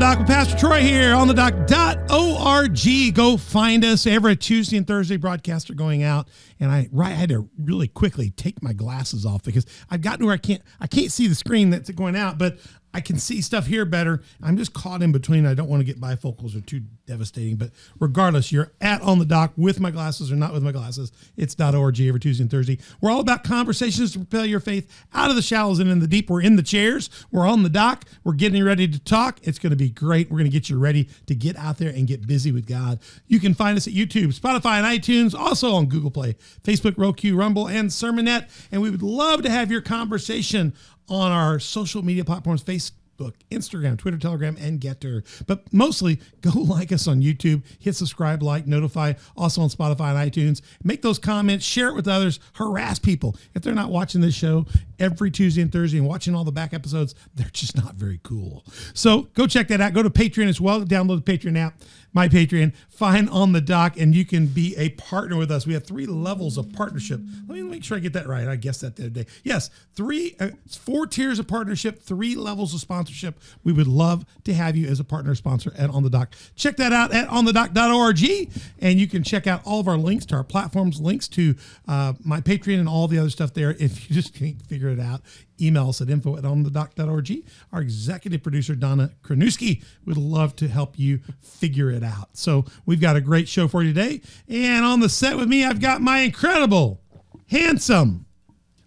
dock with Pastor Troy here on the dock.org. Go find us every Tuesday and Thursday broadcasts are going out. And I right I had to really quickly take my glasses off because I've gotten where I can't I can't see the screen that's going out, but I can see stuff here better. I'm just caught in between. I don't want to get bifocals or too devastating. But regardless, you're at on the dock with my glasses or not with my glasses. It's .org every Tuesday and Thursday. We're all about conversations to propel your faith out of the shallows and in the deep. We're in the chairs. We're on the dock. We're getting ready to talk. It's going to be great. We're going to get you ready to get out there and get busy with God. You can find us at YouTube, Spotify, and iTunes, also on Google Play, Facebook, Roku, Rumble, and Sermonette. And we would love to have your conversation on our social media platforms Facebook, Instagram, Twitter, Telegram, and GETTR. But mostly, go like us on YouTube, hit subscribe, like, notify, also on Spotify and iTunes. Make those comments, share it with others, harass people. If they're not watching this show every Tuesday and Thursday and watching all the back episodes, they're just not very cool. So go check that out. Go to Patreon as well. Download the Patreon app my Patreon, find on the dock, and you can be a partner with us. We have three levels of partnership. Let me make sure I get that right. I guessed that the other day. Yes, three, uh, four tiers of partnership, three levels of sponsorship. We would love to have you as a partner sponsor at On the Dock. Check that out at onthedock.org, and you can check out all of our links to our platforms, links to uh, my Patreon, and all the other stuff there. If you just can't figure it out, email us at info at onthedock.org. Our executive producer, Donna Kranuski, would love to help you figure it out. So we've got a great show for you today. And on the set with me, I've got my incredible, handsome,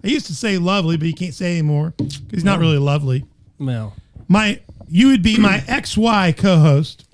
I used to say lovely, but you can't say anymore because he's not really lovely. Well, My, you would be my XY co-host.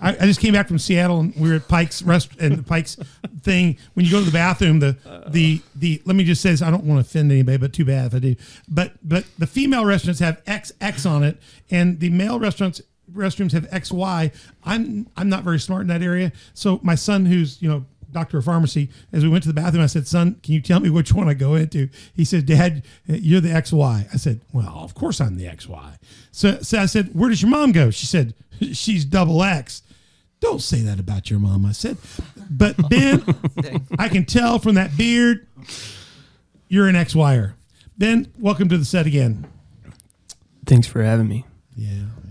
I, I just came back from Seattle and we were at Pike's rest and the Pike's thing. When you go to the bathroom, the the the let me just say this. I don't want to offend anybody, but too bad if I do. But but the female restaurants have XX on it, and the male restaurants restrooms have XY. I'm I'm not very smart in that area, so my son, who's you know doctor of pharmacy, as we went to the bathroom, I said, "Son, can you tell me which one I go into?" He said, "Dad, you're the XY." I said, "Well, of course I'm the XY." So, so I said, "Where does your mom go?" She said, "She's double X." Don't say that about your mom. I said, but Ben, I can tell from that beard, you're an XYer. Ben, welcome to the set again. thanks for having me. Yeah, yeah.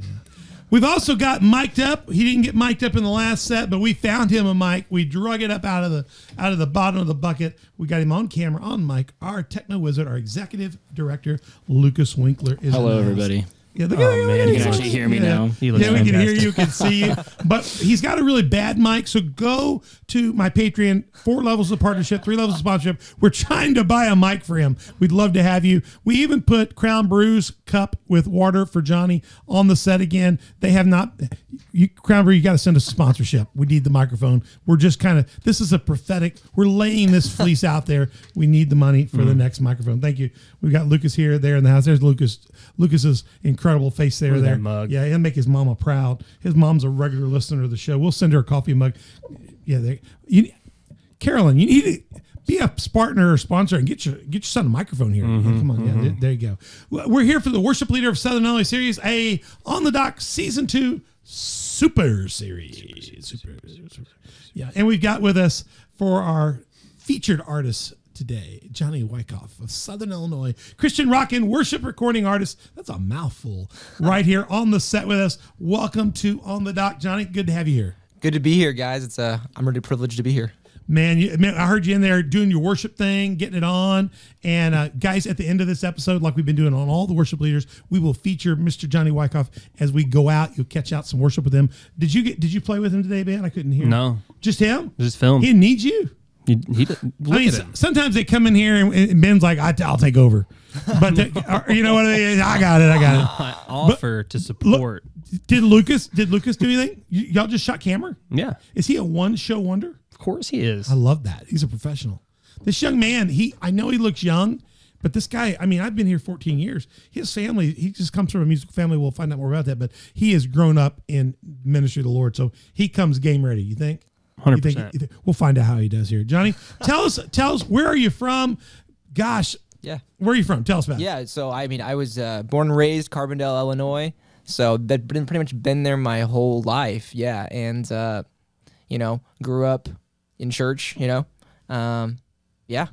We've also got mic'd up. He didn't get mic'd up in the last set, but we found him a mic. We drug it up out of the out of the bottom of the bucket. We got him on camera, on mic. Our techno wizard, our executive director, Lucas Winkler is Hello, everybody. Yeah, look Oh, man, you can actually hear me now. He looks yeah, we can hear you, can see you. But he's got a really bad mic. So go to my Patreon, four levels of partnership, three levels of sponsorship. We're trying to buy a mic for him. We'd love to have you. We even put Crown Brews cup with water for Johnny on the set again. They have not. You, Crown Brew, you got to send us a sponsorship. We need the microphone. We're just kind of. This is a prophetic. We're laying this fleece out there. We need the money for Mm. the next microphone. Thank you. We've got Lucas here, there in the house. There's Lucas. Lucas's incredible face there. At there. mug. Yeah, he'll make his mama proud. His mom's a regular listener to the show. We'll send her a coffee mug. Yeah, they, you, Carolyn, you need to be a partner or sponsor and get your get your son a microphone here. Mm-hmm, come on, yeah, there, there you go. We're here for the worship leader of Southern Illinois series, a on the dock season two super series. Super, super. Yeah, and we've got with us for our featured artist today, Johnny Wicoff of Southern Illinois, Christian rock and worship recording artist. That's a mouthful. Right here on the set with us. Welcome to On the Dock, Johnny. Good to have you here. Good to be here, guys. It's uh, I'm really privileged to be here. Man, you, man, I heard you in there doing your worship thing, getting it on. And uh, guys, at the end of this episode, like we've been doing on all the worship leaders, we will feature Mr. Johnny Wicoff as we go out. You'll catch out some worship with him. Did you get? Did you play with him today, man? I couldn't hear. No. just him. Just film. He needs you. He, he, look I mean, at him. sometimes they come in here and, and Ben's like, I, "I'll take over," but the- uh, you know what? I mean? I got it. I got it. Offer to support. Did Lucas? Did Lucas do anything? Y- y'all just shot camera? yeah, Is he a one show wonder? of course he is. I love that. He's a professional. This young man, he I know he looks young, but this guy, I mean, I've been here 14 years. His family, he just comes from a musical family. We'll find out more about that, but he has grown up in ministry of the Lord. So he comes game ready. You think? You think- 100%. we'll find out how he does here. Johnny, tell us, tell us, where are you from? Gosh, Yeah. where are you from? Tell us about it. Yeah. So I mean, I was uh, born and raised Carbondale, Illinois. So that been pretty much been there my whole life. Yeah, and uh, you know, grew up in church. You know, um, yeah.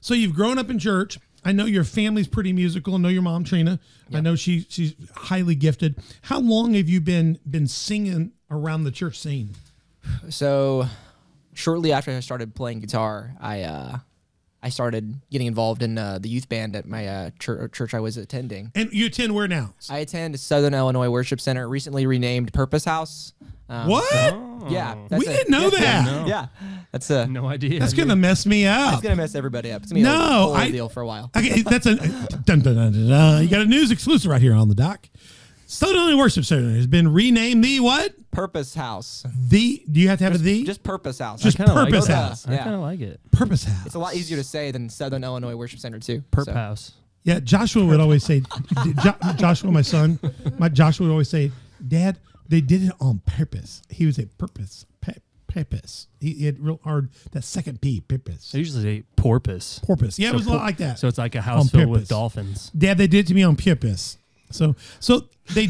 So you've grown up in church. I know your family's pretty musical. I know your mom Trina. I know she she's highly gifted. How long have you been been singing around the church scene? So, shortly after I started playing guitar, I uh, I started getting involved in uh, the youth band at my uh, church, church I was attending. And you attend where now? I attend Southern Illinois Worship Center, recently renamed Purpose House. Um, What? Yeah, we a- didn't know yeah, that. No. Yeah, that's a No idea. That's gonna mess me up. it's gonna mess everybody up. It's gonna be No, a whole I- deal for a while. Okay, that's a dun, dun, dun, dun, dun. You got a news exclusive right here on the dock. Southern Illinois Worship Center has been renamed the what? Purpose House, The do you have to have a the? just Purpose House. Just I kinda Purpose like House. It. I Yeah. kind of like it. Purpose House. it's a lot easier to say than Southern Illinois Worship Center too. Perp So- house. Yeah, Joshua would always say, Jo- Joshua, my son, my Joshua would always say, Dad, they did it on purpose. He was a purpose, purpose. He, he had real hard that second P, purpose, I usually say porpoise. porpoise. Yeah, it was a lot por- like that. So it's like a On house filled purpose. with dolphins. Dad, they did it to me on purpose. So, so they,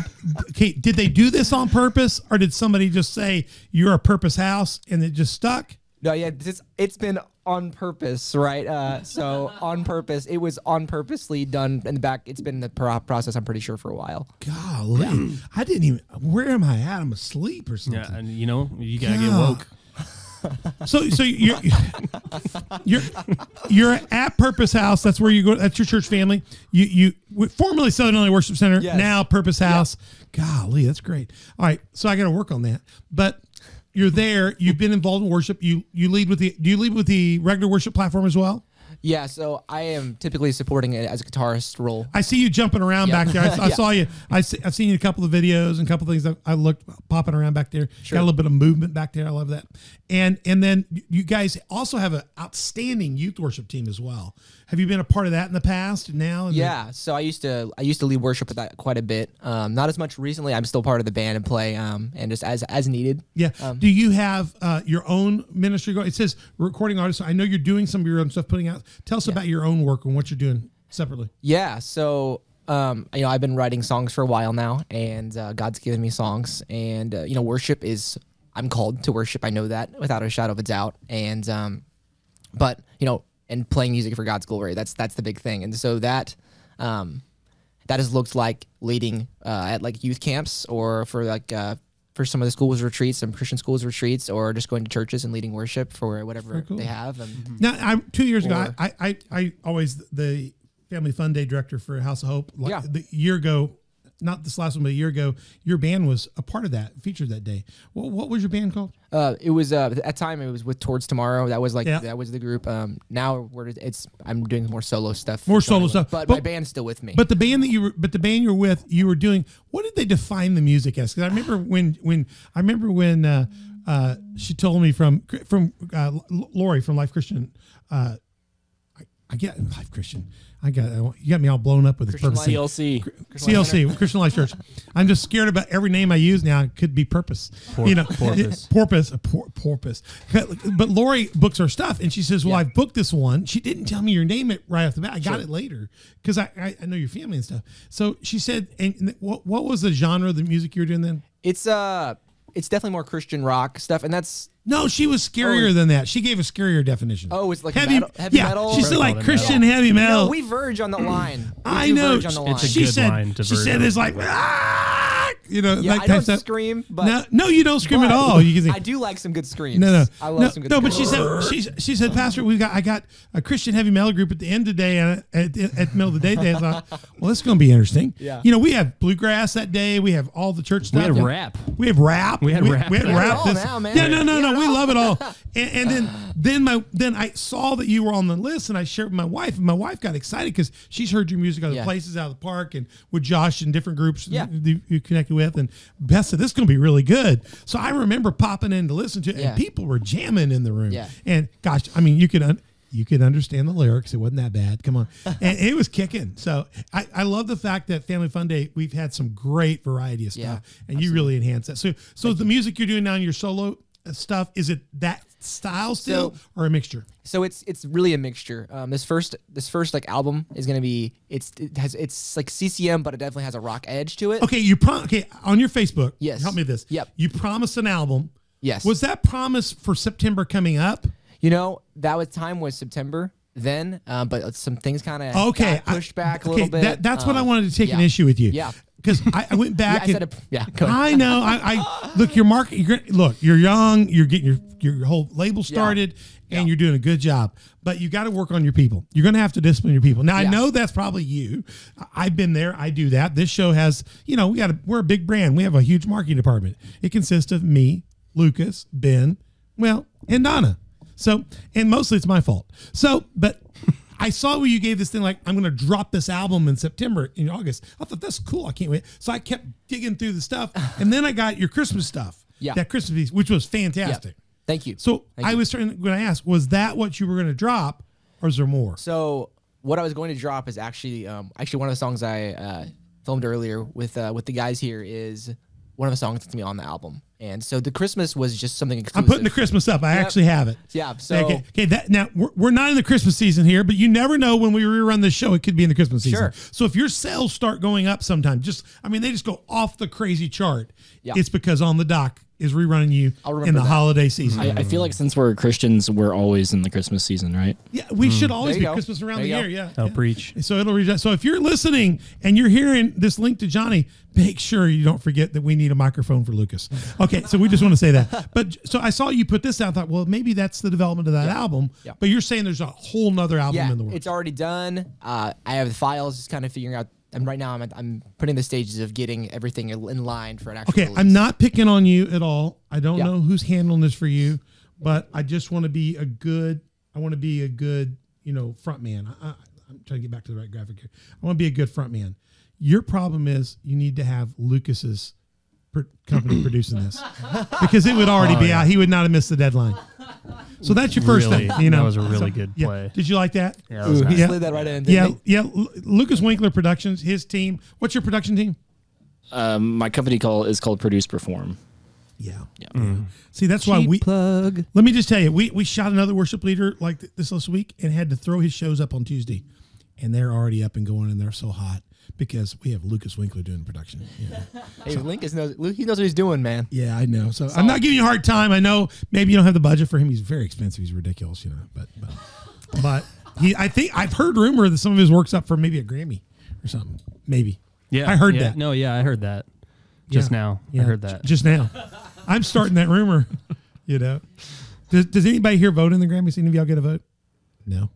okay, did they do this on purpose, or did somebody just say you're a purpose house and it just stuck? No, yeah, it's it's been on purpose, right? Uh, so on purpose, it was on purposely done in the back. It's been in the pro- process. I'm pretty sure for a while. Golly, I didn't even. Where am I at? I'm asleep or something. Yeah, and you know you gotta get woke. So so you're you're you're at Purpose House. That's where you go. That's your church family. You you formerly Southern Illinois Worship Center. Yes. Now Purpose House. Golly, that's great. All right, so I got to work on that. But you're there. You've been involved in worship. You you lead with the. Do you lead with the regular worship platform as well? Yeah, so I am typically supporting it as a guitarist role. I see you jumping around Yeah. back there. I, I Yeah. saw you. I see, I've seen you a couple of videos and a couple of things. I, I looked popping around back there. Got a little bit of movement back there. I love that. And and then you guys also have an outstanding youth worship team as well. Have you been a part of that in the past? Now, Yeah, so I used to I used to lead worship with that quite a bit. Um, not as much recently. I'm still part of the band and play, um, and just as as needed. yeah. Um, Do you have uh, your own ministry going? It says recording artist. I know you're doing some of your own stuff, putting out. Tell us about your own work and what you're doing separately. Yeah, so um, you know, I've been writing songs for a while now, and uh, God's given me songs, and uh, you know, worship is I'm called to worship. I know that without a shadow of a doubt, and um, but you know, and playing music for God's glory. That's that's the big thing, and so that um, that has looked like leading uh, at like youth camps or for like. Uh, for some of the schools retreats, some Christian schools retreats, or just going to churches and leading worship for whatever oh, cool. they have. And mm-hmm. Now, I, two years ago, I, I, I always the Family Fun Day director for House of Hope. Like Yeah. the year ago, not this last one, but a year ago, your band was a part of that, featured that day. What, what was your band called? Uh, it was uh, at time it was with Towards Tomorrow. That was like Yeah. that was the group. Um, now we're it's I'm doing more solo stuff. More solo stuff. but, But- my band's still with me. But the band that you were, but the band you're with, you were doing. What did they define the music as? Because I remember when, when I remember when uh, uh, she told me from from uh, Lori from Life Christian. Uh, I, I get Life Christian. I got you got me all blown up with this Christian purpose. Life- CLC. CLC, Christian Life Church. I'm just scared about every name I use now. It could be purpose. Por- you know, porpoise. porpoise, a por- porpoise. But Lori books her stuff, and she says, "Well, Yeah. I've booked this one." She didn't tell me your name it right off the bat. I got Sure. it later because I, I I know your family and stuff. So she said, "And what what was the genre of the music you were doing then?" it's uh it's definitely more Christian rock stuff, and that's No, she was scarier Oh. than that. She gave a scarier definition. Oh, it's like heavy, metal- heavy yeah. metal? She said like Christian metal. heavy metal. no, we verge on the line. We I do know. verge on the line. It's a she good said. line to she verge said it's like ah, you know. yeah, that I type don't stuff. scream, but no, no, you don't scream at all. You can say, I do like some good screams. No, no, I love no, some good. no. But she said she she said, Pastor, we got I got a Christian heavy metal group at the end of the day and at, at, at the middle of the day. Today. I thought, well, this is going to be interesting. Yeah. You know, we have bluegrass that day. We have all the church stuff. We stuff. had rap. We have rap. We had rap. We had We have rap. all this- now, man. Yeah, no, no, We no. have it We love it all. And, and then then my then I saw that you were on the list, and I shared with my wife, and my wife got excited because she's heard your music other Yeah. places out of the park and with Josh and different groups Yeah. you, you connected with. And Beth said this is going to be really good. So I remember popping in to listen to it, Yeah. and people were jamming in the room. Yeah. And gosh, I mean, you could. Un- you could understand the lyrics. It wasn't that bad. Come on. And it was kicking. So I, I love the fact that Family Fun Day, we've had some great variety of stuff. Yeah, and you really enhance that. So so the music you're doing now in your solo uh, stuff, is it that style still So- or a mixture? So it's it's really a mixture. Um, this first this first like album is gonna be it's it has it's like CCM, but it definitely has a rock edge to it. Okay, you prom- okay on your Facebook. Yes. Help me with this. Yep. You promised an album. Yes. Was that promise for September coming up? You know, that was time was September. then, um, but some things kind of Okay, I- pushed back a okay, little bit. That, that's what I Um, wanted to take an issue with you. Yeah. Because I, I went Yeah, back. I and, said it. Yeah, go ahead. I know. I, I look your market. You're, look, you're young. You're getting your your whole label started, and Yeah. you're doing a good job. But you got to work on your people. You're going to have to discipline your people. Now I know that's probably you. I've been there. I do that. This show has, you know, we got a, we're a big brand. We have a huge marketing department. It consists of me, Lucas, Ben, well, and Donna. So, and mostly it's my fault. So, but. I saw where you gave this thing like I'm going to drop this album in September in August. I thought that's cool. I can't wait. So I kept digging through the stuff, and then I got your Christmas stuff. Yeah. that Christmas piece, which was Yeah. fantastic. Thank you. So Thank I you. was starting when I asked, was that what you were going to drop, or is there more? So what I was going to drop is actually um, actually one of the songs I uh, filmed earlier with uh, with the guys here is one of the songs that's gonna be on the album. And so the Christmas was just something I'm putting the Christmas up. I Yep. actually have it. Yeah, so- okay, okay. That now we're, we're not in the Christmas season here, but you never know when we rerun the show. It could be in the Christmas season. Sure. So if your sales start going up sometime, just I mean they just go off the crazy chart. Yeah. It's because on the dock is rerunning you I'll in the that. holiday season. I, I feel like since we're Christians, we're always in the Christmas season, right? Yeah, we should always be go. Christmas around There the year. go. Yeah. I'll yeah. preach. So it'll reach out. So if you're listening and you're hearing this link to Johnny, make sure you don't forget that we need a microphone for Lucas. Okay, so we just want to say that. But so I saw you put this out. I thought, well, maybe that's the development of that album. Yeah. But you're saying there's a whole nother album yeah, in the works. it's already done. Uh, I have the files, just kind of figuring out. And right now, I'm at, I'm putting the stages of getting everything in line for an actual. Okay, release. I'm not picking on you at all. I don't Yeah. know who's handling this for you, but I just want to be a good. I want to be a good, you know, front man. I, I, I'm trying to get back to the right graphic here. I want to be a good front man. Your problem is you need to have Lucas's pr- company producing this because it would already Oh, be yeah. out. He would not have missed the deadline. So that's your first Really, thing. You know, that was a really So, good yeah. play. Did you like that? Yeah, that was Ooh, nice. he Yeah. slid that right in. didn't Yeah, he? yeah. Lu- Lucas Winkler Productions, his team. What's your production team? Um, my company call is called Produce Perform. Yeah. Yeah. See, that's why we plug. Let me just tell you, we we shot another worship leader like th- this last week and had to throw his shows up on Tuesday, and they're already up and going and they're so hot because we have Lucas Winkler doing production. Yeah, Hey, Lincoln knows. Luke, he knows what he's doing, man. yeah I know. So I'm not giving you a hard time. I know maybe you don't have the budget for him. He's very expensive. He's ridiculous, you know. But but, but he, I think I've heard rumor that some of his work's up for maybe a Grammy or something. Maybe. Yeah, I heard yeah. that. No, yeah, I heard that. Just Yeah. now, Yeah, I heard that. just now. I'm starting that rumor. You know, does, does anybody here vote in the Grammys? Any of y'all get a vote? No.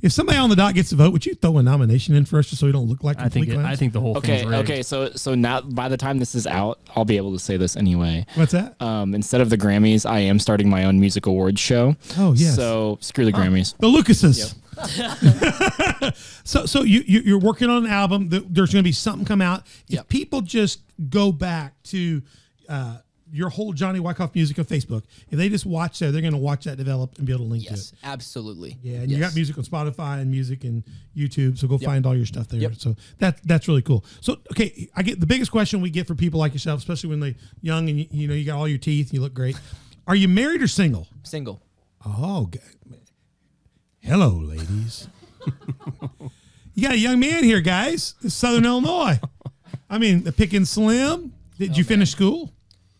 If somebody on the dot gets a vote, would you throw a nomination in for us just so we don't look like I think complete it, I think the whole Okay, thing's rigged. okay. So so now by the time this is out, I'll be able to say this anyway. What's that? Um, instead of the Grammys, I am starting my own music awards show. Oh, yes. So screw the Grammys. The Lucases. so so you, you you're working on an album. That there's going to be something come out. If Yep. people just go back to uh, your whole Johnny Wicoff music on Facebook, if they just watch that, they're going to watch that develop and be able to link to it. Yes, absolutely. Yeah, and yes. you got music on Spotify and music and YouTube, so go find all your stuff there. Yep. So that that's really cool. So okay, I get the biggest question we get for people like yourself, especially when they're young and you, you know you got all your teeth and you look great. Are you married or single? Single. Oh, g- hello, ladies. you got a young man here, guys. Southern Illinois. I mean, the pick and slim. Did oh, you finish school?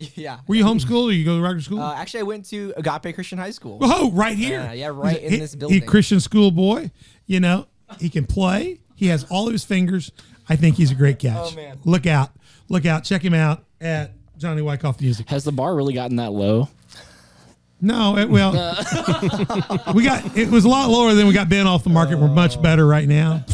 yeah. Were you homeschooled or you go to regular school? Uh, actually, I went to Agape Christian High School. Oh, right here. Yeah, yeah, right in He- this He building. Christian school boy. You know, he can play. He has all of his fingers. I think he's a great catch. Oh, man. Look out. Look out. Check him out at Johnny Wicoff Music. Has the bar really gotten that low? No, it, well, we got it was a lot lower than we got Ben off the market. We're much better right now.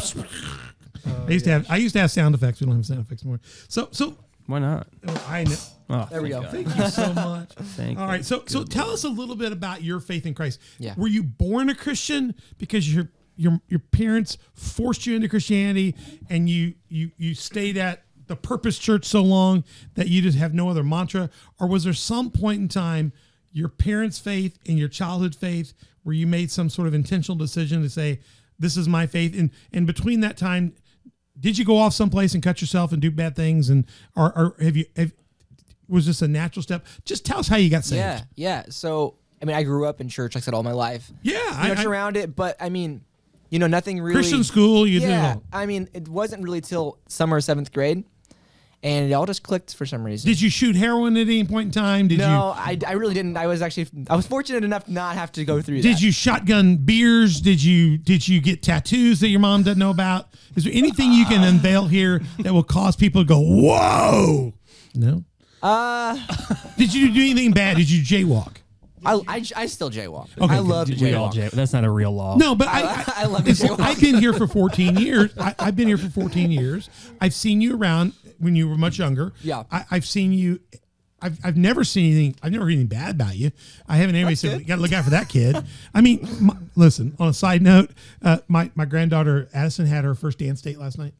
I used to have I used to have sound effects. We don't have sound effects anymore. So so Why not? Oh, I know. Oh, There we go. Thank you so much. Thank All right, so so tell us a little bit about your faith in Christ. Yeah. Were you born a Christian because your your your parents forced you into Christianity and you you you stayed at the Purpose Church so long that you just have no other mantra, or was there some point in time your parents' faith and your childhood faith where you made some sort of intentional decision to say, "This is my faith," and and between that time. Did you go off someplace and cut yourself and do bad things, and or, or have you have, was this a natural step? Just tell us how you got saved. Yeah, yeah. So, I mean, I grew up in church, like I said, all my life. Yeah, I- I- around it, but I mean, you know, nothing really. Christian school, you yeah, all. I mean, it wasn't really till summer of seventh grade, and it all just clicked for some reason. Did you shoot heroin at any point in time? Did no, I, I really didn't. I was actually I was fortunate enough to not have to go through you that. did you shotgun beers? Did you did you get tattoos that your mom doesn't know about? Is there anything you can unveil here that will cause people to go, "Whoa"? No. Uh, Did you do anything bad? Did you jaywalk? I, I, I still jaywalk. Okay, I love to We all jaywalk. jay- That's not a real law. No, but I, I, I love to It's- jaywalk. I've been here for 14 years. I, I've been here for 14 years. I've seen you around when you were much younger. Yeah. I, I've seen you. I've, I've never seen anything. I've never heard anything bad about you. I haven't anybody That's said got to look out for that kid. I mean, my, listen. On a side note, uh, my my granddaughter Addison had her first dance date last night.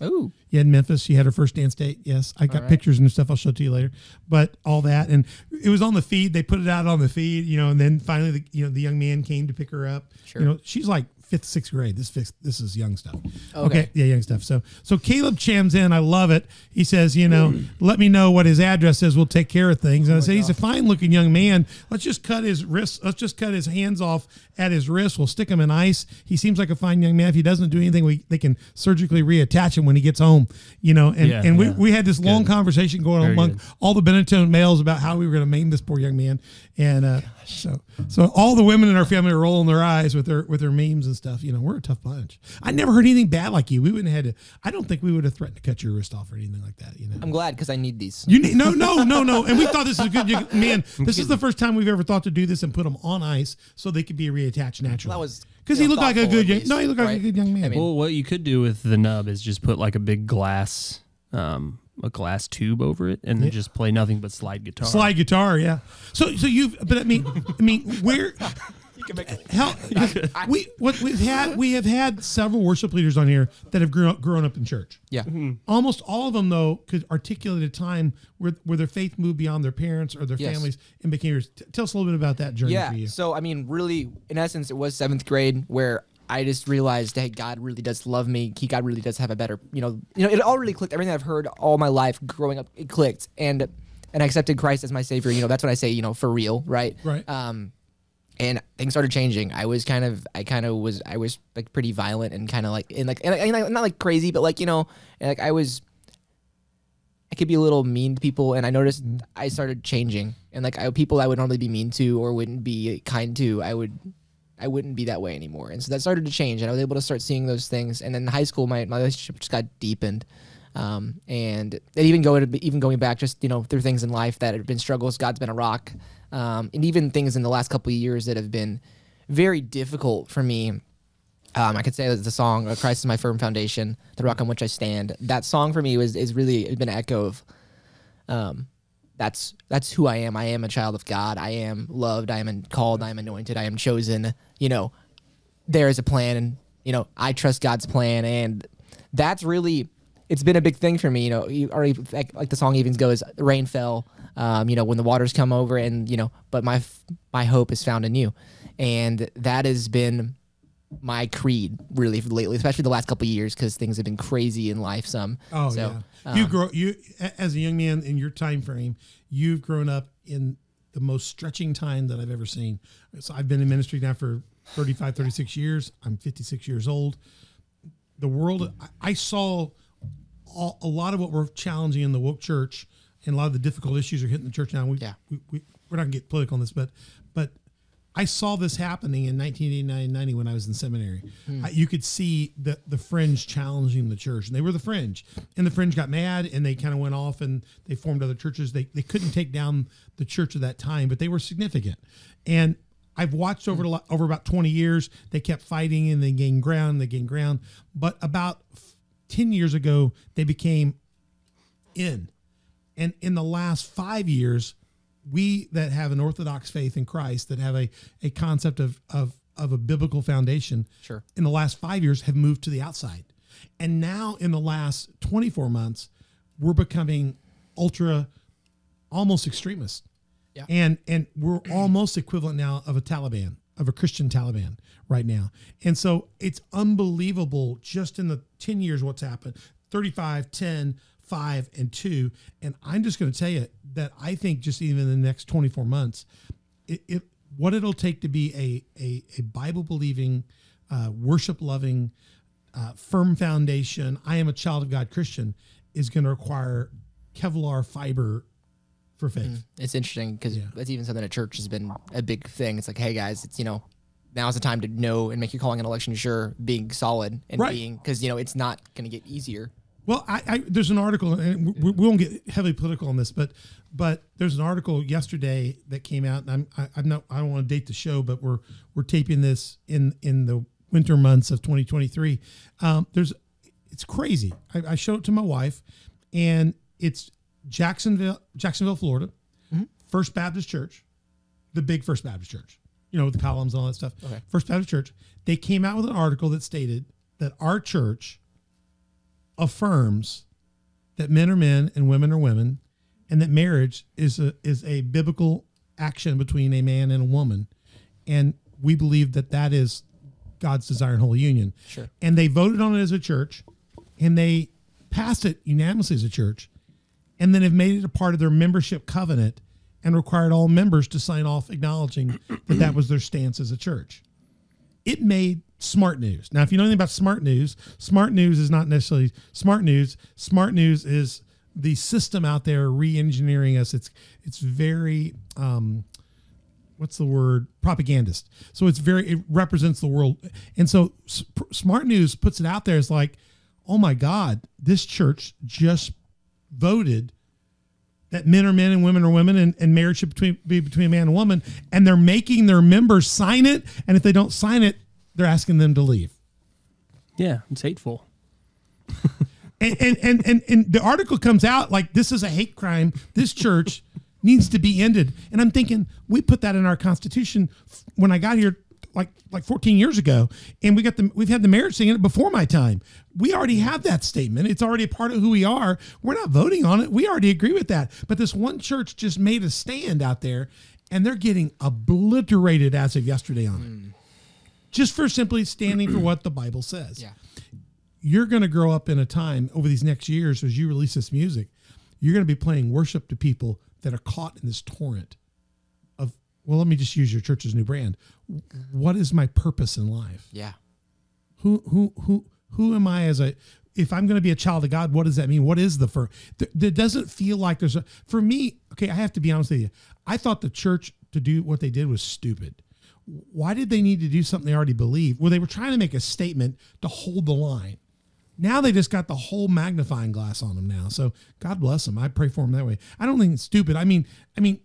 Oh. Yeah, in Memphis, she had her first dance date. Yes, I got right. pictures and stuff. I'll show it to you later. But all that, and it was on the feed. They put it out on the feed, you know. And then finally, the you know the young man came to pick her up. Sure. You know, she's like fifth, sixth grade. This fifth, this is young stuff. Okay. yeah, young stuff. So so Caleb chimes in. I love it. He says, you know, let me know what his address is. We'll take care of things. And I say he's a fine looking young man. Let's just cut his wrists. Let's just cut his hands off at his wrist. We'll stick him in ice. He seems like a fine young man. If he doesn't do anything, we they can surgically reattach him when he gets home. You know, and Yeah, and we, yeah. we had this long conversation going on Very among good. all the Benetton males about how we were going to maim this poor young man. And uh, so so all the women in our family are rolling their eyes with their with their memes and stuff. You know, we're a tough bunch. I never heard anything bad like you. We wouldn't have had to. I don't think we would have threatened to cut your wrist off or anything like that. You know. I'm glad because I need these. You need no, no, no, no. And we thought this is a good young- man. This is the first time we've ever thought to do this and put them on ice so they could be reattached naturally. That was because he know, looked like a good young. least, No, he looked like a good young man. I mean- Well, what you could do with the nub is just put like a big glass, um, a glass tube over it, and then just play nothing but slide guitar. slide guitar, yeah. So, so you've, but I mean, I mean, where? Hell, we what we've had we have had several worship leaders on here that have grown up, grown up in church. Yeah. Almost all of them though could articulate a time where where their faith moved beyond their parents or their Yes. families and became yours. T- tell us a little bit about that journey Yeah. for you. So I mean, really, in essence, it was seventh grade where I just realized, hey, God really does love me. He God really does have a better, you know, you know, it all really clicked. Everything I've heard all my life growing up, it clicked, and and I accepted Christ as my savior. You know, that's what I say, you know, for real, right? Right. Um, and things started changing. I was kind of, I kind of was, I was like pretty violent and kind of like, and like, and, and like, not like crazy, but like you know, like I was. I could be a little mean to people, and I noticed I started changing. And like I, people I would normally be mean to or wouldn't be kind to, I would, I wouldn't be that way anymore. And so that started to change, and I was able to start seeing those things. And then in high school, my, my relationship just got deepened, um, and, even going even going back, just you know through things in life that have been struggles. God's been a rock, um, and even things in the last couple of years that have been very difficult for me. Um, I could say that the song "Christ is my firm foundation," the rock on which I stand. That song for me was is really been an echo of, um, that's that's who I am. I am a child of God. I am loved. I am called. I am anointed. I am chosen. You know, there is a plan, and you know I trust God's plan, and that's really it's been a big thing for me. You know, you already like, like the song even goes, "Rain fell." Um, you know, when the waters come over, and you know, but my my hope is found in you, and that has been my creed really lately, especially the last couple of years because things have been crazy in life. Some. Oh so, yeah, you um, grow you as a young man in your time frame. You've grown up in the most stretching time that I've ever seen. So I've been in ministry now for 35, 36 years. I'm 56 years old. The world I, I saw all, a lot of what we're challenging in the woke church and a lot of the difficult issues are hitting the church now. We, Yeah. we, we, we're not gonna get political on this, but but I saw this happening in 1989 90 when I was in seminary. Hmm. I, you could see the the fringe challenging the church, and they were the fringe. And the fringe got mad, and they kind of went off and they formed other churches. They they couldn't take down the church of that time, but they were significant. And I've watched over hmm. lo- over about 20 years. They kept fighting, and they gained ground. They gained ground. But about 10 years ago, they became in. And in the last five years, we that have an orthodox faith in Christ, that have a, a concept of, of, of a biblical foundation, Sure. in the last five years have moved to the outside. And now in the last 24 months, we're becoming ultra, almost extremist. Yeah. And and we're almost equivalent now of a Taliban, of a Christian Taliban right now. And so it's unbelievable just in the 10 years what's happened 35, 10, 5, and 2. And I'm just going to tell you that I think just even in the next 24 months, it, it what it'll take to be a, a, a Bible believing, uh, worship loving, uh, firm foundation, I am a child of God Christian, is going to require Kevlar fiber for faith. It's interesting because Yeah. that's even something at church has been a big thing. It's like, hey guys, it's you know, now's the time to know and make your calling and election sure, being solid and Right. being because you know it's not going to get easier. Well, I, I there's an article, and we, we won't get heavily political on this, but but there's an article yesterday that came out, and I'm I, I'm not I don't want to date the show, but we're we're taping this in in the winter months of 2023. Um, there's it's crazy. I, I showed it to my wife, and it's Jacksonville, Jacksonville, Florida, First Baptist Church, the big First Baptist Church, you know, with the columns and all that stuff. Okay. First Baptist Church. They came out with an article that stated that our church affirms that men are men and women are women, and that marriage is a is a biblical action between a man and a woman, and we believe that that is God's desire and holy union. Sure. And they voted on it as a church, and they passed it unanimously as a church, and then have made it a part of their membership covenant and required all members to sign off acknowledging that that was their stance as a church it made smart news. Now, if you know anything about smart news, smart news is not necessarily smart news. Smart news is the system out there re-engineering us. It's it's very um, what's the word propagandist. So it's very it represents the world, and so s- smart news puts it out there as like, oh my God, this church just voted that men are men and women are women and, and marriage should between, be between a man and woman and they're making their members sign it and if they don't sign it they're asking them to leave. Yeah, it's hateful. and and, and, and, and the article comes out like this is a hate crime. This church needs to be ended. And i'm thinking we put that in our constitution when i got here like like 14 years ago and we got the we've had the marriage thing in it before my time. We already have that statement. It's already a part of who we are. We're not voting on it. We already agree with that. But this one church just made a stand out there and they're getting obliterated as of yesterday on it hmm. Just for simply standing for what the bible says. Yeah. you're going to grow up in a time over these next years as you release this music you're going to be playing worship to people that are caught in this torrent of well let me just use your church's new brand. What is my purpose in life? Yeah. who who who who am i as a if i'm going to be a child of god what does that mean? What is the first there doesn't feel like there's a for me okay i have to be honest with you. I thought the church to do what they did was stupid why did they need to do something they already believed well they were trying to make a statement to hold the line now they just got the whole magnifying glass on them now. So God bless them. I pray for them that way. I don't think it's stupid. I mean, I mean,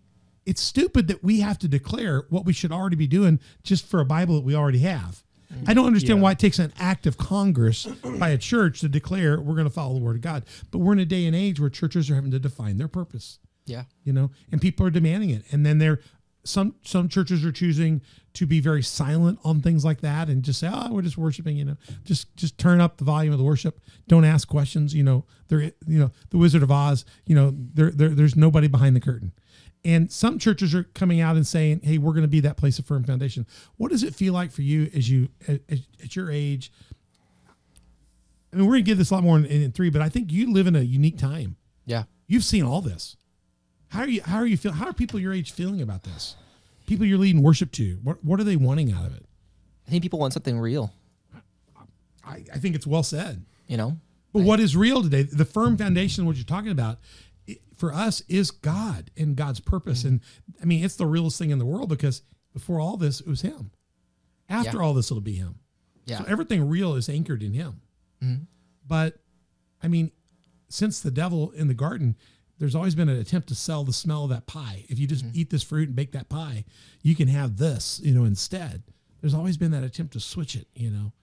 it's stupid that we have to declare what we should already be doing just for a Bible that we already have. I don't understand Yeah. why it takes an act of Congress by a church to declare we're going to follow the Word of God. But we're in a day and age where churches are having to define their purpose Yeah. you know, and people are demanding it. And then they're some some churches are choosing to be very silent on things like that and just say, "Oh, we're just worshiping," you know, just just turn up the volume of the worship. Don't ask questions. You know, there, you know, the Wizard of Oz. You know, there, there there's nobody behind the curtain. And some churches are coming out and saying, "Hey, we're going to be that place of firm foundation." What does it feel like for you as you at, at- your age? I mean, we're going to give this a lot more in, in three, but I think you live in a unique time Yeah. you've seen all this. How are you? How are you feel? How are people your age feeling about this? People you're leading worship to. What What are they wanting out of it? I think people want something real. I, I think it's well said. You know. But what is real today? The firm foundation, what you're talking about, for us is God and God's purpose. Mm-hmm. And I mean, it's the realest thing in the world because before all this, it was Him. After Yeah. all this, it'll be Him. Yeah. So everything real is anchored in Him. Mm-hmm. But I mean, since the devil in the garden, there's always been an attempt to sell the smell of that pie. If you just eat this fruit and bake that pie, you can have this, you know, instead. There's always been that attempt to switch it, you know.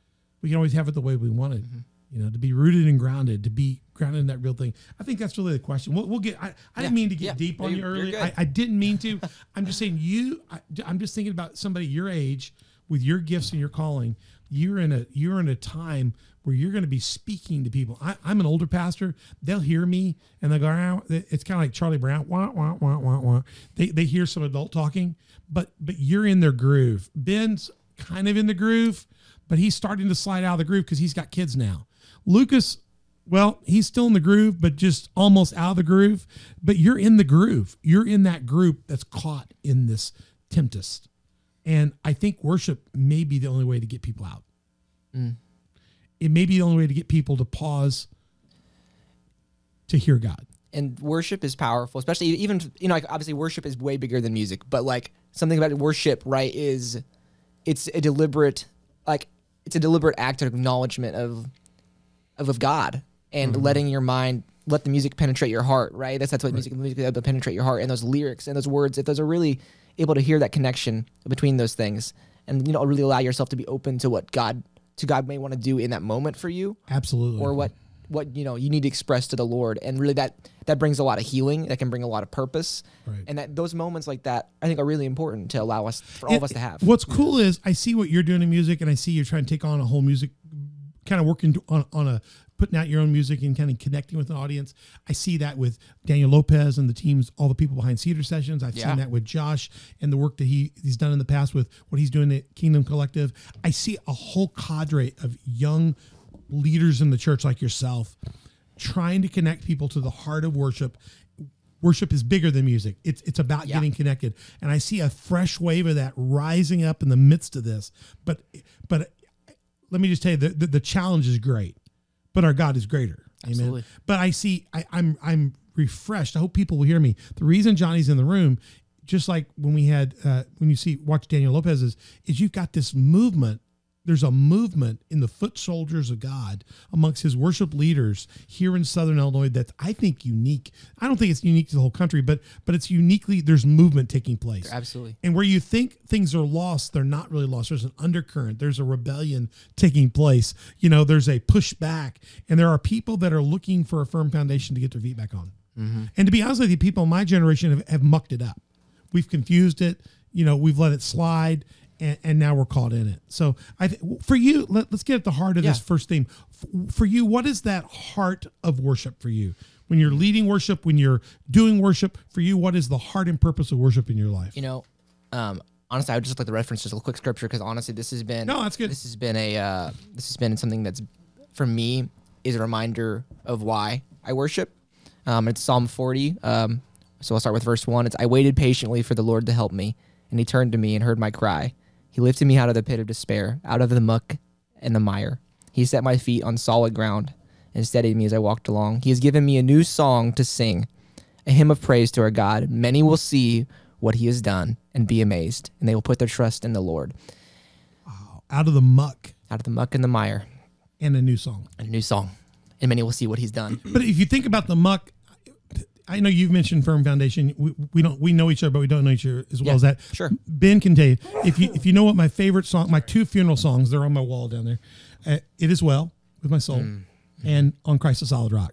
We can always have it the way we want it, you know, to be rooted and grounded, to be grounded in that real thing. I think that's really the question. We'll, we'll get, I, I didn't mean to get yeah. deep on you you're early. I, I didn't mean to. I'm just saying you, I, I'm just thinking about somebody your age with your gifts and your calling. You're in a, you're in a time where you're going to be speaking to people. I, I'm an older pastor. They'll hear me and they'll go, it's kind of like Charlie Brown. Wah, wah, wah, wah, wah. They, they hear some adult talking, but, but you're in their groove. Ben's kind of in the groove, but he's starting to slide out of the groove because he's got kids now. Lucas, well, he's still in the groove, but just almost out of the groove. But you're in the groove. You're in that group that's caught in this tempest. And I think worship may be the only way to get people out. Mm. It may be the only way to get people to pause to hear God. and worship is powerful, especially even you know like obviously worship is way bigger than music, but like something about worship, right? Is it's a deliberate like it's a deliberate act of acknowledgement of of, of God and mm-hmm. letting your mind let the music penetrate your heart, right? That's that's what music music is able to penetrate your heart and those lyrics and those words. If those are really able to hear that connection between those things, and you know really allow yourself to be open to what God to God may want to do in that moment for you, Absolutely. or what what you know you need to express to the Lord, and really that that brings a lot of healing. That can bring a lot of purpose, Right. and that those moments like that I think are really important to allow us for all of us to have. What's cool is I see what you're doing in music, and I see you're trying to take on a whole music, kind of working on on a putting out your own music and kind of connecting with an audience. I see that with Daniel Lopez and the teams, all the people behind Cedar Sessions. I've Yeah. seen that with Josh and the work that he he's done in the past with what he's doing at Kingdom Collective. I see a whole cadre of young leaders in the church like yourself trying to connect people to the heart of worship worship is bigger than music. It's it's about Yeah. getting connected. And I see a fresh wave of that rising up in the midst of this. But but let me just tell you the the, the challenge is great, but our God is greater. Amen. Absolutely. But I see I, I'm I'm refreshed. I hope people will hear me. The reason Johnny's in the room, just like when we had uh, when you see watch Daniel Lopez's, is you've got this movement. There's a movement in the foot soldiers of God amongst his worship leaders here in Southern Illinois that's I think unique. I don't think it's unique to the whole country, but but it's uniquely there's movement taking place. Absolutely. And where you think things are lost, they're not really lost. There's an undercurrent. There's a rebellion taking place. You know, there's a pushback, and there are people that are looking for a firm foundation to get their feet back on. Mm-hmm. And to be honest with you, people in my generation have, have mucked it up. We've confused it. You know, we've let it slide. And, and now we're caught in it. So I, th- for you, let, let's get at the heart of this first theme. F- For you, what is that heart of worship for you? When you're leading worship, when you're doing worship, for you, what is the heart and purpose of worship in your life? You know, um, honestly, I would just like to reference just a quick scripture because honestly, this has been No, that's good. This has been a uh, this has been something that's for me is a reminder of why I worship. Um, it's Psalm 40. Um, so I'll start with verse one. It's I waited patiently for the Lord to help me, and He turned to me and heard my cry. He lifted me out of the pit of despair, out of the muck and the mire. He set my feet on solid ground and steadied me as I walked along. He has given me a new song to sing, a hymn of praise to our God. Many will see what he has done and be amazed, and they will put their trust in the Lord. out of the muck Out of the muck and the mire, and a new song. a new song, and many will see what he's done. But if you think about the muck, I know you've mentioned firm foundation. We, we don't we know each other, but we don't know each other as well Yeah, as that. sure. Ben can tell you if you if you know what my favorite song, my two funeral songs, they're on my wall down there. Uh, it is well with my soul, Mm. and on Christ a solid rock.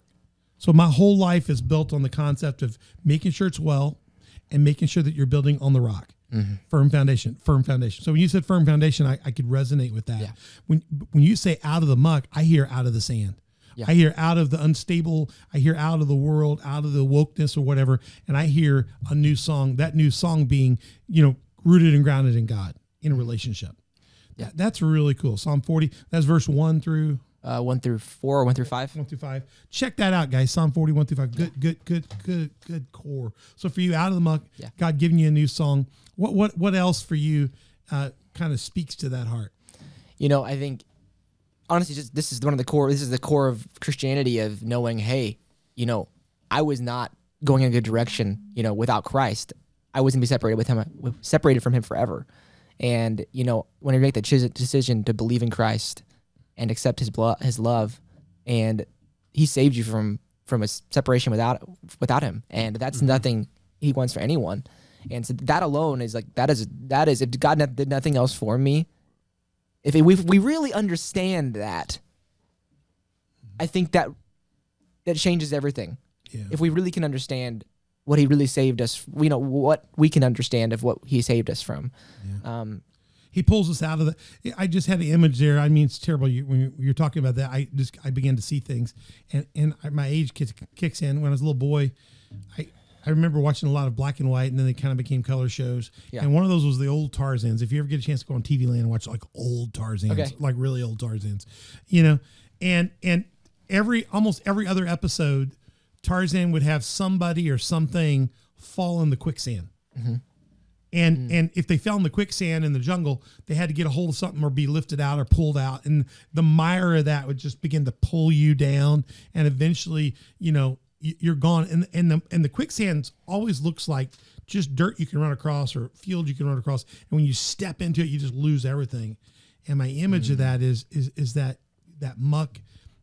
So my whole life is built on the concept of making sure it's well, and making sure that you're building on the rock. Mm-hmm. Firm foundation, firm foundation. So when you said firm foundation, I, I could resonate with that. Yeah. When when you say out of the muck, I hear out of the sand. Yeah. I hear out of the unstable. I hear out of the world, out of the wokeness or whatever, and I hear a new song. That new song being, you know, rooted and grounded in God in a relationship. Yeah. That- that's really cool. Psalm forty. That's verse one through Uh, one through four, or one through five. one through five. Check that out, guys. Psalm forty one through five. Good, good, good, good, good core. So for you, out of the muck, Yeah. God giving you a new song. What what what else for you? Uh, kind of speaks to that heart. You know, I think honestly, just this is one of the core. This is the core of Christianity of knowing, hey, you know, I was not going in a good direction. You know, without Christ, I was gonna be separated with him, separated from him forever. And you know, when you make that decision to believe in Christ and accept His blood, His love, and He saved you from from a separation without without Him, and that's mm-hmm. nothing He wants for anyone. And so that alone is like that is that is if God did nothing else for me, if we we really understand that, I think that that changes everything. Yeah. If we really can understand what He really saved us, you know what we can understand of what He saved us from. Um, he pulls us out of the i just had an image there i mean it's terrible you, when you're talking about that i just i began to see things and and I, my age kicks, kicks in when i was a little boy i I remember watching a lot of black and white, and then they kind of became color shows. Yeah. And one of those was the old Tarzans. If you ever get a chance to go on TV Land and watch like old Tarzans, Okay. like really old Tarzans, you know, and and every almost every other episode, Tarzan would have somebody or something fall in the quicksand. Mm-hmm. And mm. and if they fell in the quicksand in the jungle, they had to get a hold of something or be lifted out or pulled out, and the mire of that would just begin to pull you down, and eventually, you know, you're gone. And and the and the quicksand always looks like just dirt you can run across or field you can run across. And when you step into it, you just lose everything. And my image of mm. that is is is that that muck.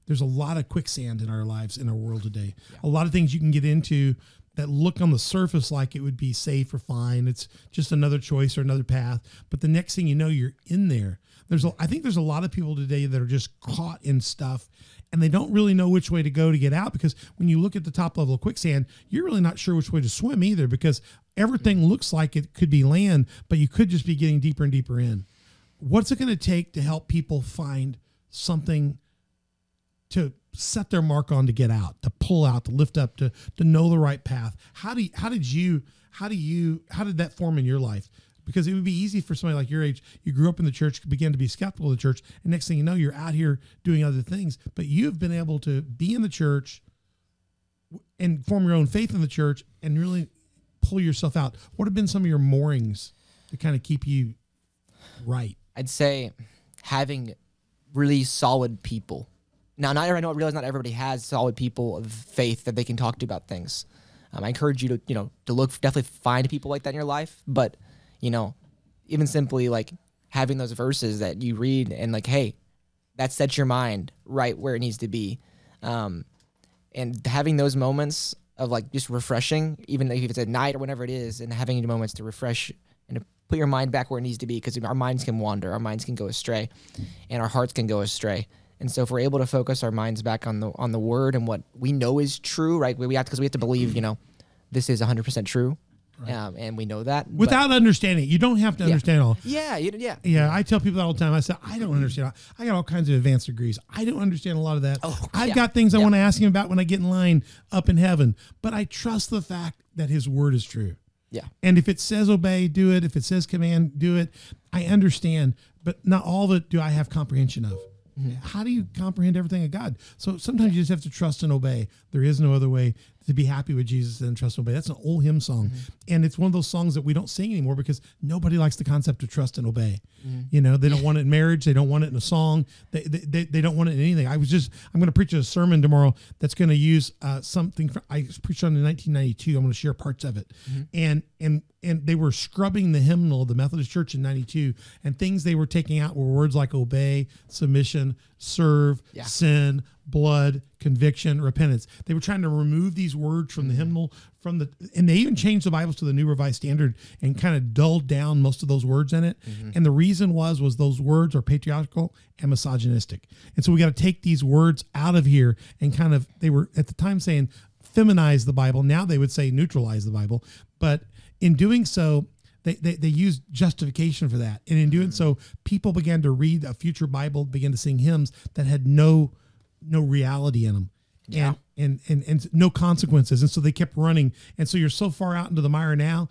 There's a lot of quicksand in our lives in our world today. A lot of things you can get into that look on the surface like it would be safe or fine. It's just another choice or another path. But the next thing you know, you're in there. There's a, I think there's a lot of people today that are just caught in stuff and they don't really know which way to go to get out because when you look at the top level of quicksand, you're really not sure which way to swim either because everything mm-hmm. looks like it could be land, but you could just be getting deeper and deeper in. What's it going to take to help people find something to set their mark on to get out, to pull out, to lift up, to to know the right path. How do you, how did you how do you how did that form in your life? Because it would be easy for somebody like your age. You grew up in the church, began to be skeptical of the church, and next thing you know, you're out here doing other things. But you've been able to be in the church and form your own faith in the church and really pull yourself out. What have been some of your moorings to kind of keep you right? I'd say having really solid people. Now, not I know I realize not everybody has solid people of faith that they can talk to about things. Um, I encourage you to you know to look definitely find people like that in your life, but you know, even simply like having those verses that you read and like, hey, that sets your mind right where it needs to be, um, and having those moments of like just refreshing, even if it's at night or whenever it is, and having moments to refresh and to put your mind back where it needs to be because our minds can wander, our minds can go astray, and our hearts can go astray. And so, if we're able to focus our minds back on the on the word and what we know is true, right? We we have because we have to believe, you know, this is 100 percent true, um, and we know that but- Without understanding, you don't have to understand all. yeah, you, yeah, Yeah, I tell people that all the time. I said I don't understand. I got all kinds of advanced degrees. I don't understand a lot of that. Oh, I've yeah, got things I yeah. want to ask him about when I get in line up in heaven. But I trust the fact that his word is true. yeah. And if it says obey, do it. If it says command, do it. I understand, but not all of it do I have comprehension of. How do you comprehend everything of God? So sometimes you just have to trust and obey. There is no other way to be happy with Jesus and trust and obey. That's an old hymn song. Mm-hmm. And it's one of those songs that we don't sing anymore because nobody likes the concept of trust and obey. Mm-hmm. You know, they don't want it in marriage. They don't want it in a song. They, they, they, they don't want it in anything. I was just, I'm going to preach a sermon tomorrow that's going to use uh, something from, I preached on in 1992. I'm going to share parts of it. Mm-hmm. And, and, and they were scrubbing the hymnal of the Methodist Church in 92 and things they were taking out were words like obey, submission, serve, Yeah. sin, blood, conviction, repentance. They were trying to remove these words from the mm-hmm. hymnal from the and they even changed the Bibles to the New Revised Standard and kind of dulled down most of those words in it. Mm-hmm. And the reason was was those words are patriarchal and misogynistic. And so we got to take these words out of here and kind of they were at the time saying feminize the Bible. Now they would say neutralize the Bible. But in doing so, they, they, they used justification for that. And in doing mm-hmm. so, people began to read a future Bible, began to sing hymns that had no no reality in them. And, and and and no consequences. And so they kept running. And so you're so far out into the mire now,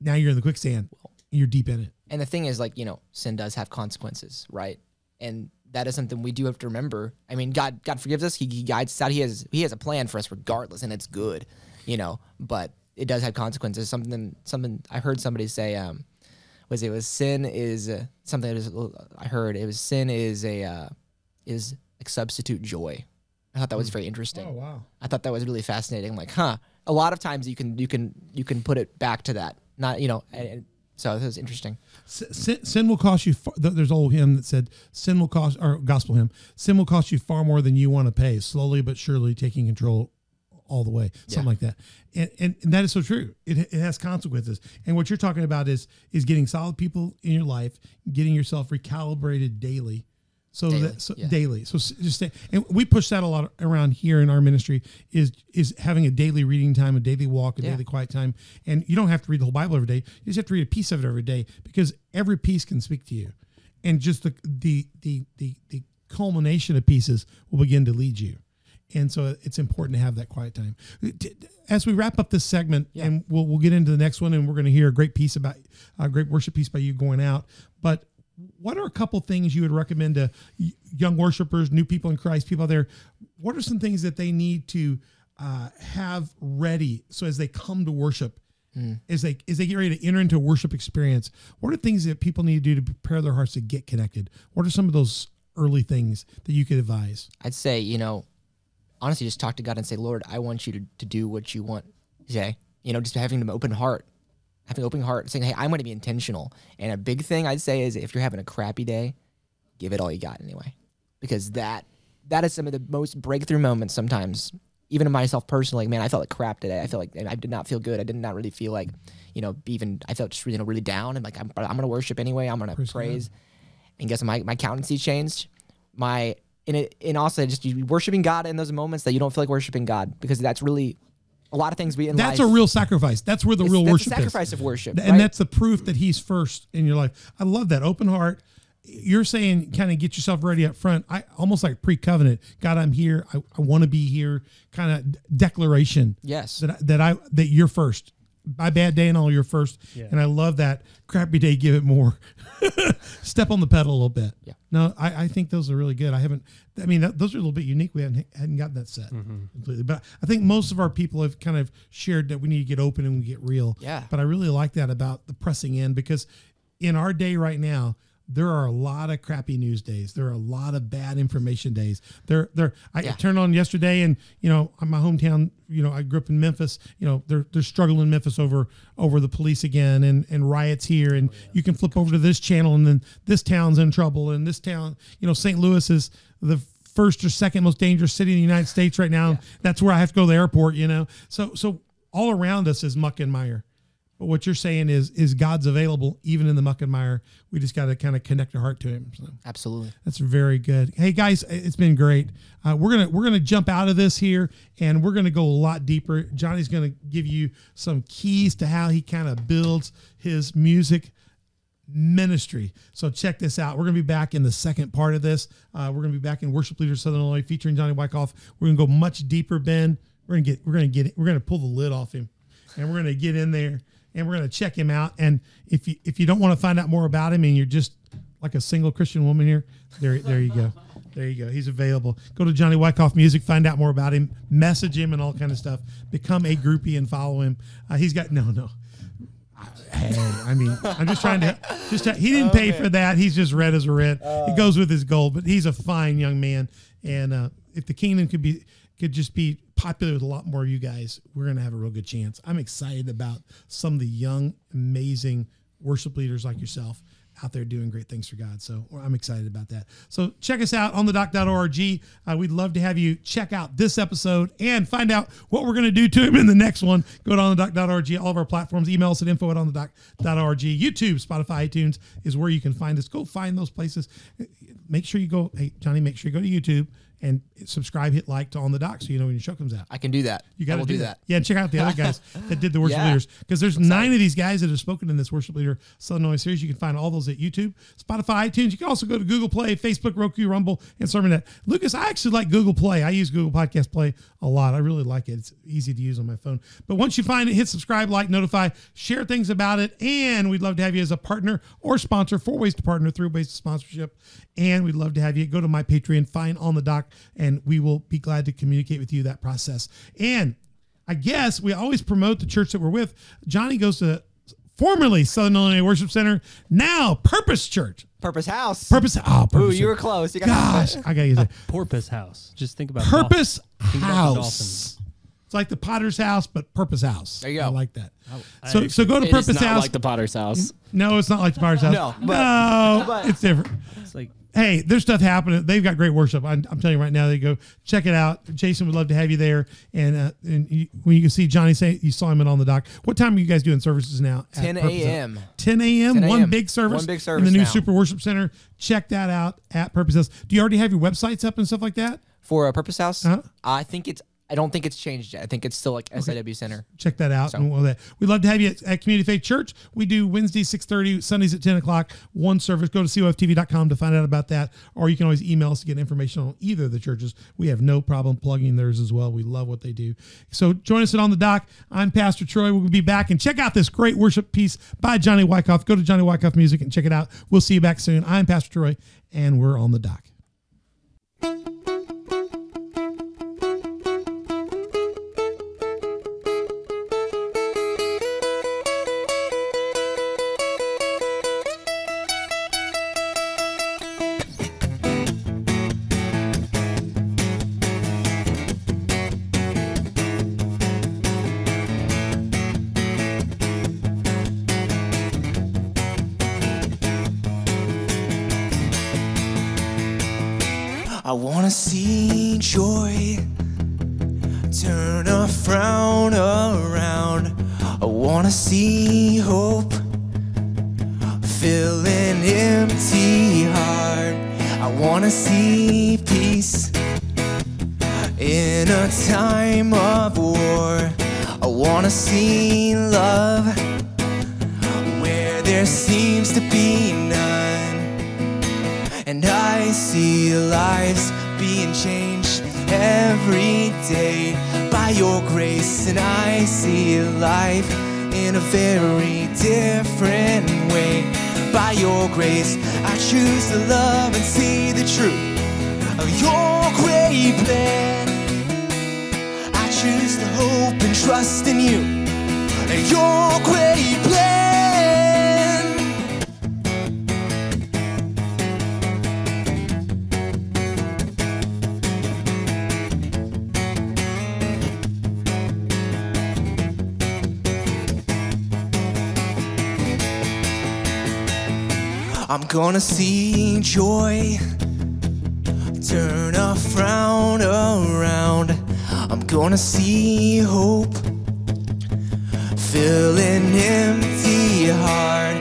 now you're in the quicksand. You're deep in it. And the thing is, like, you know, sin does have consequences, right? And that is something we do have to remember. I mean, God, God forgives us. He, he guides us out. He has, He has a plan for us, regardless, and it's good, you know. But it does have consequences. Something, something I heard somebody say, um, was it was sin is uh, something that was I heard it was sin is a uh, is like substitute joy. I thought that was hmm. very interesting. Oh wow. I thought that was really fascinating. I'm like, huh. A lot of times you can you can you can put it back to that. Not you know. And, so this was interesting. Sin, sin will cost you. Far, there's an old hymn that said, "Sin will cost," or gospel hymn. Sin will cost you far more than you want to pay. Slowly but surely, taking control all the way. Something Yeah. like that. And, and and that is so true. It, it has consequences. And what you're talking about is is getting solid people in your life, getting yourself recalibrated daily. So Daily, that so yeah. daily. So just stay, and we push that a lot around here in our ministry is is having a daily reading time, a daily walk, a Yeah. daily quiet time. And you don't have to read the whole Bible every day. You just have to read a piece of it every day because every piece can speak to you. And just the the the the, the culmination of pieces will begin to lead you. And so it's important to have that quiet time. Uh, as we wrap up this segment, and we'll we'll get into the next one, and we're going to hear a great piece about a great worship piece by you going out. But what are a couple things you would recommend to young worshipers, new people in Christ, people out there? What are some things that they need to uh, have ready so as they come to worship, as they as they get ready to enter into a worship experience? What are things that people need to do to prepare their hearts to get connected? What are some of those early things that you could advise? I'd say you know, honestly just talk to God and say, Lord, I want you to, to do what you want today. You know, just having an open heart, having an open heart, saying, hey, I'm going to be intentional. And a big thing I'd say is if you're having a crappy day, give it all you got anyway, because that that is some of the most breakthrough moments sometimes. Even in myself personally, man, I felt like crap today. I felt like I did not feel good. I did not really feel like, you know, even I felt just really, you know, really down. And like I'm, I'm gonna worship anyway. I'm gonna Praise praise. And guess what? my my countenance changed. My and it and also just worshiping God in those moments that you don't feel like worshiping God because that's really a lot of things we in That's life. a real sacrifice. That's where the real that's worship sacrifice is. of worship, And right? that's the proof that he's first in your life. I love that open heart. You're saying kind of get yourself ready up front. I almost like pre-covenant. God, I'm here. I, I want to be here. Kind of declaration. Yes. That I, that I that you're first. My bad day and all you're first. And I love that crappy day. Give it more. Step on the pedal a little bit. Yeah. No, I, I think those are really good. I haven't. I mean, that, those are a little bit unique. We hadn't hadn't gotten that set mm-hmm. completely, but I think most of our people have kind of shared that we need to get open and we get real. Yeah. But I really like that about the pressing in because in our day right now, there are a lot of crappy news days. There are a lot of bad information days. There, there. I Yeah. turned on yesterday, and you know, in my hometown, you know, I grew up in Memphis. You know, they're they're struggling in Memphis over over the police again, and and riots here. And oh, you can flip over to this channel, and then this town's in trouble, and this town, you know, St. Louis is the first or second most dangerous city in the United States right now. That's where I have to go to the airport. You know, so so all around us is muck and mire. But what you're saying is is God's available even in the muck and mire. We just got to kind of connect our heart to Him. So Absolutely. that's very good. Hey guys, it's been great. Uh, we're gonna we're gonna jump out of this here, and we're gonna go a lot deeper. Johnny's gonna give you some keys to how he kind of builds his music ministry. So check this out. We're going to be back in the second part of this. Uh, we're going to be back in Worship Leader Southern Illinois featuring Johnny Wicoff. We're going to go much deeper, Ben. We're going to get we're going to get we're going to pull the lid off him, and we're going to get in there and we're going to check him out. And if you if you don't want to find out more about him and you're just like a single Christian woman here, there there you go. There you go. He's available. Go to Johnny Wicoff Music, find out more about him, message him, and all kind of stuff. Become a groupie and follow him. Uh, he's got no, no. Hey, I mean, I'm just trying to just he didn't pay for that. He's just red as a red. it goes with his gold, but he's a fine young man. And uh, if the kingdom could be could just be popular with a lot more of you guys, we're gonna have a real good chance. I'm excited about some of the young, amazing worship leaders like yourself out there doing great things for God. So I'm excited about that. So check us out on the dock.org. Uh, we'd love to have you check out this episode and find out what we're going to do to him in the next one. Go to on the dock.org, all of our platforms, email us at info at on the dock.org. YouTube, Spotify, iTunes is where you can find us. Go find those places. Make sure you go, hey, Johnny, make sure you go to YouTube and subscribe, hit like to On the Dock so you know when your show comes out. I can do that. You got to will do, that. Yeah, and check out the other guys that did the worship Yeah. leaders because there's nine of these guys that have spoken in this worship leader Southern Illinois series. You can find all those at YouTube, Spotify, iTunes. You can also go to Google Play, Facebook, Roku, Rumble, and Sermonet. Lucas, I actually like Google Play. I use Google Podcast Play a lot. I really like it. It's easy to use on my phone. But once you find it, hit subscribe, like, notify, share things about it, and we'd love to have you as a partner or sponsor. Four ways to partner, three ways to sponsorship, and we'd love to have you go to my Patreon, find on the dock, and we will be glad to communicate with you that process. And I guess we always promote the church that we're with. Johnny goes to formerly Southern Illinois Worship Center, now Purpose Church. Purpose House. Purpose. Oh, Purpose. Ooh, you Church. were close. You got Gosh, I gotta use that. Porpoise House. Just think about Purpose Think House. It's like the Potter's House, but Purpose House. There you go. I like that. Oh, I so, so go to It is Purpose not House. like the Potter's house. no, it's not like the Potter's House. No, but- no, but- it's different. It's like hey, there's stuff happening. They've got great worship. I'm, I'm telling you right now, they go check it out. Jason would love to have you there. And, uh, and you, when you can see Johnny say you saw him on the dock. What time are you guys doing services now? 10 a.m.. 10 a.m. One big service. One big service in the new now. Super Worship Center. Check that out at Purpose House. Do you already have your websites up and stuff like that? For a Purpose House, Uh-huh. I think it's. I don't think it's changed yet. I think it's still like SIW Center. check that out. and all that. We'd love to have you at, at Community Faith Church. We do Wednesdays six thirty, Sundays at ten o'clock. One service. Go to coftv.com to find out about that, or you can always email us to get information on either of the churches. We have no problem plugging theirs as well. We love what they do. So join us at on the dock. I'm Pastor Troy. We'll be back and check out this great worship piece by Johnny Wicoff. Go to Johnny Wicoff Music and check it out. We'll see you back soon. I'm Pastor Troy, and we're on the dock. Your great plan. I'm gonna see joy turn a frown around. I'm gonna see hope fill an empty heart.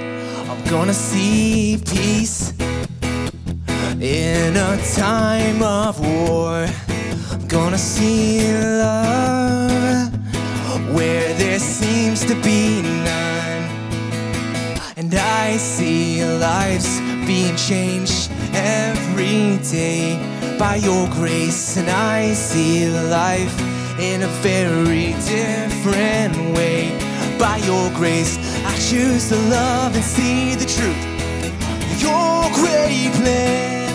I'm gonna see peace in a time of war. I'm gonna see love where there seems to be none. And I see lives being changed every day by your grace. And I see life in a very different way by your grace. I choose to love and see the truth. Your great plan.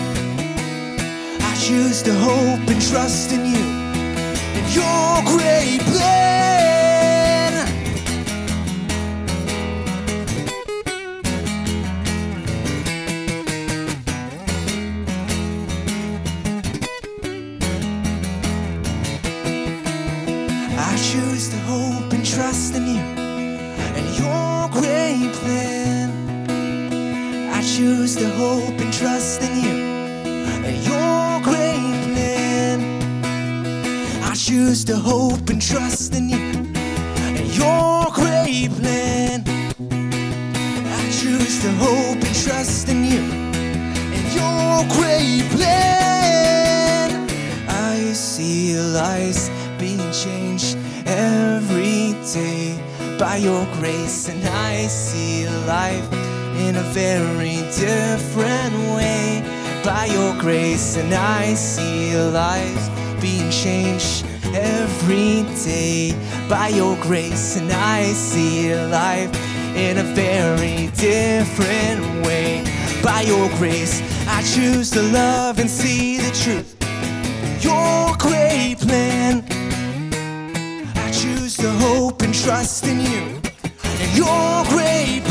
I choose to hope and trust in you. And your great plan. I choose to hope and trust in you your great plan. I choose to hope and trust in you your great plan. I choose to hope and trust in you your great plan. I choose to hope and trust in you your great plan. I see lives by your grace, and I see life in a very different way by your grace, and I see lives being changed every day by your grace, and I see life in a very different way by your grace. I choose to love and see the truth your great plan. Choose to hope and trust in you. And your great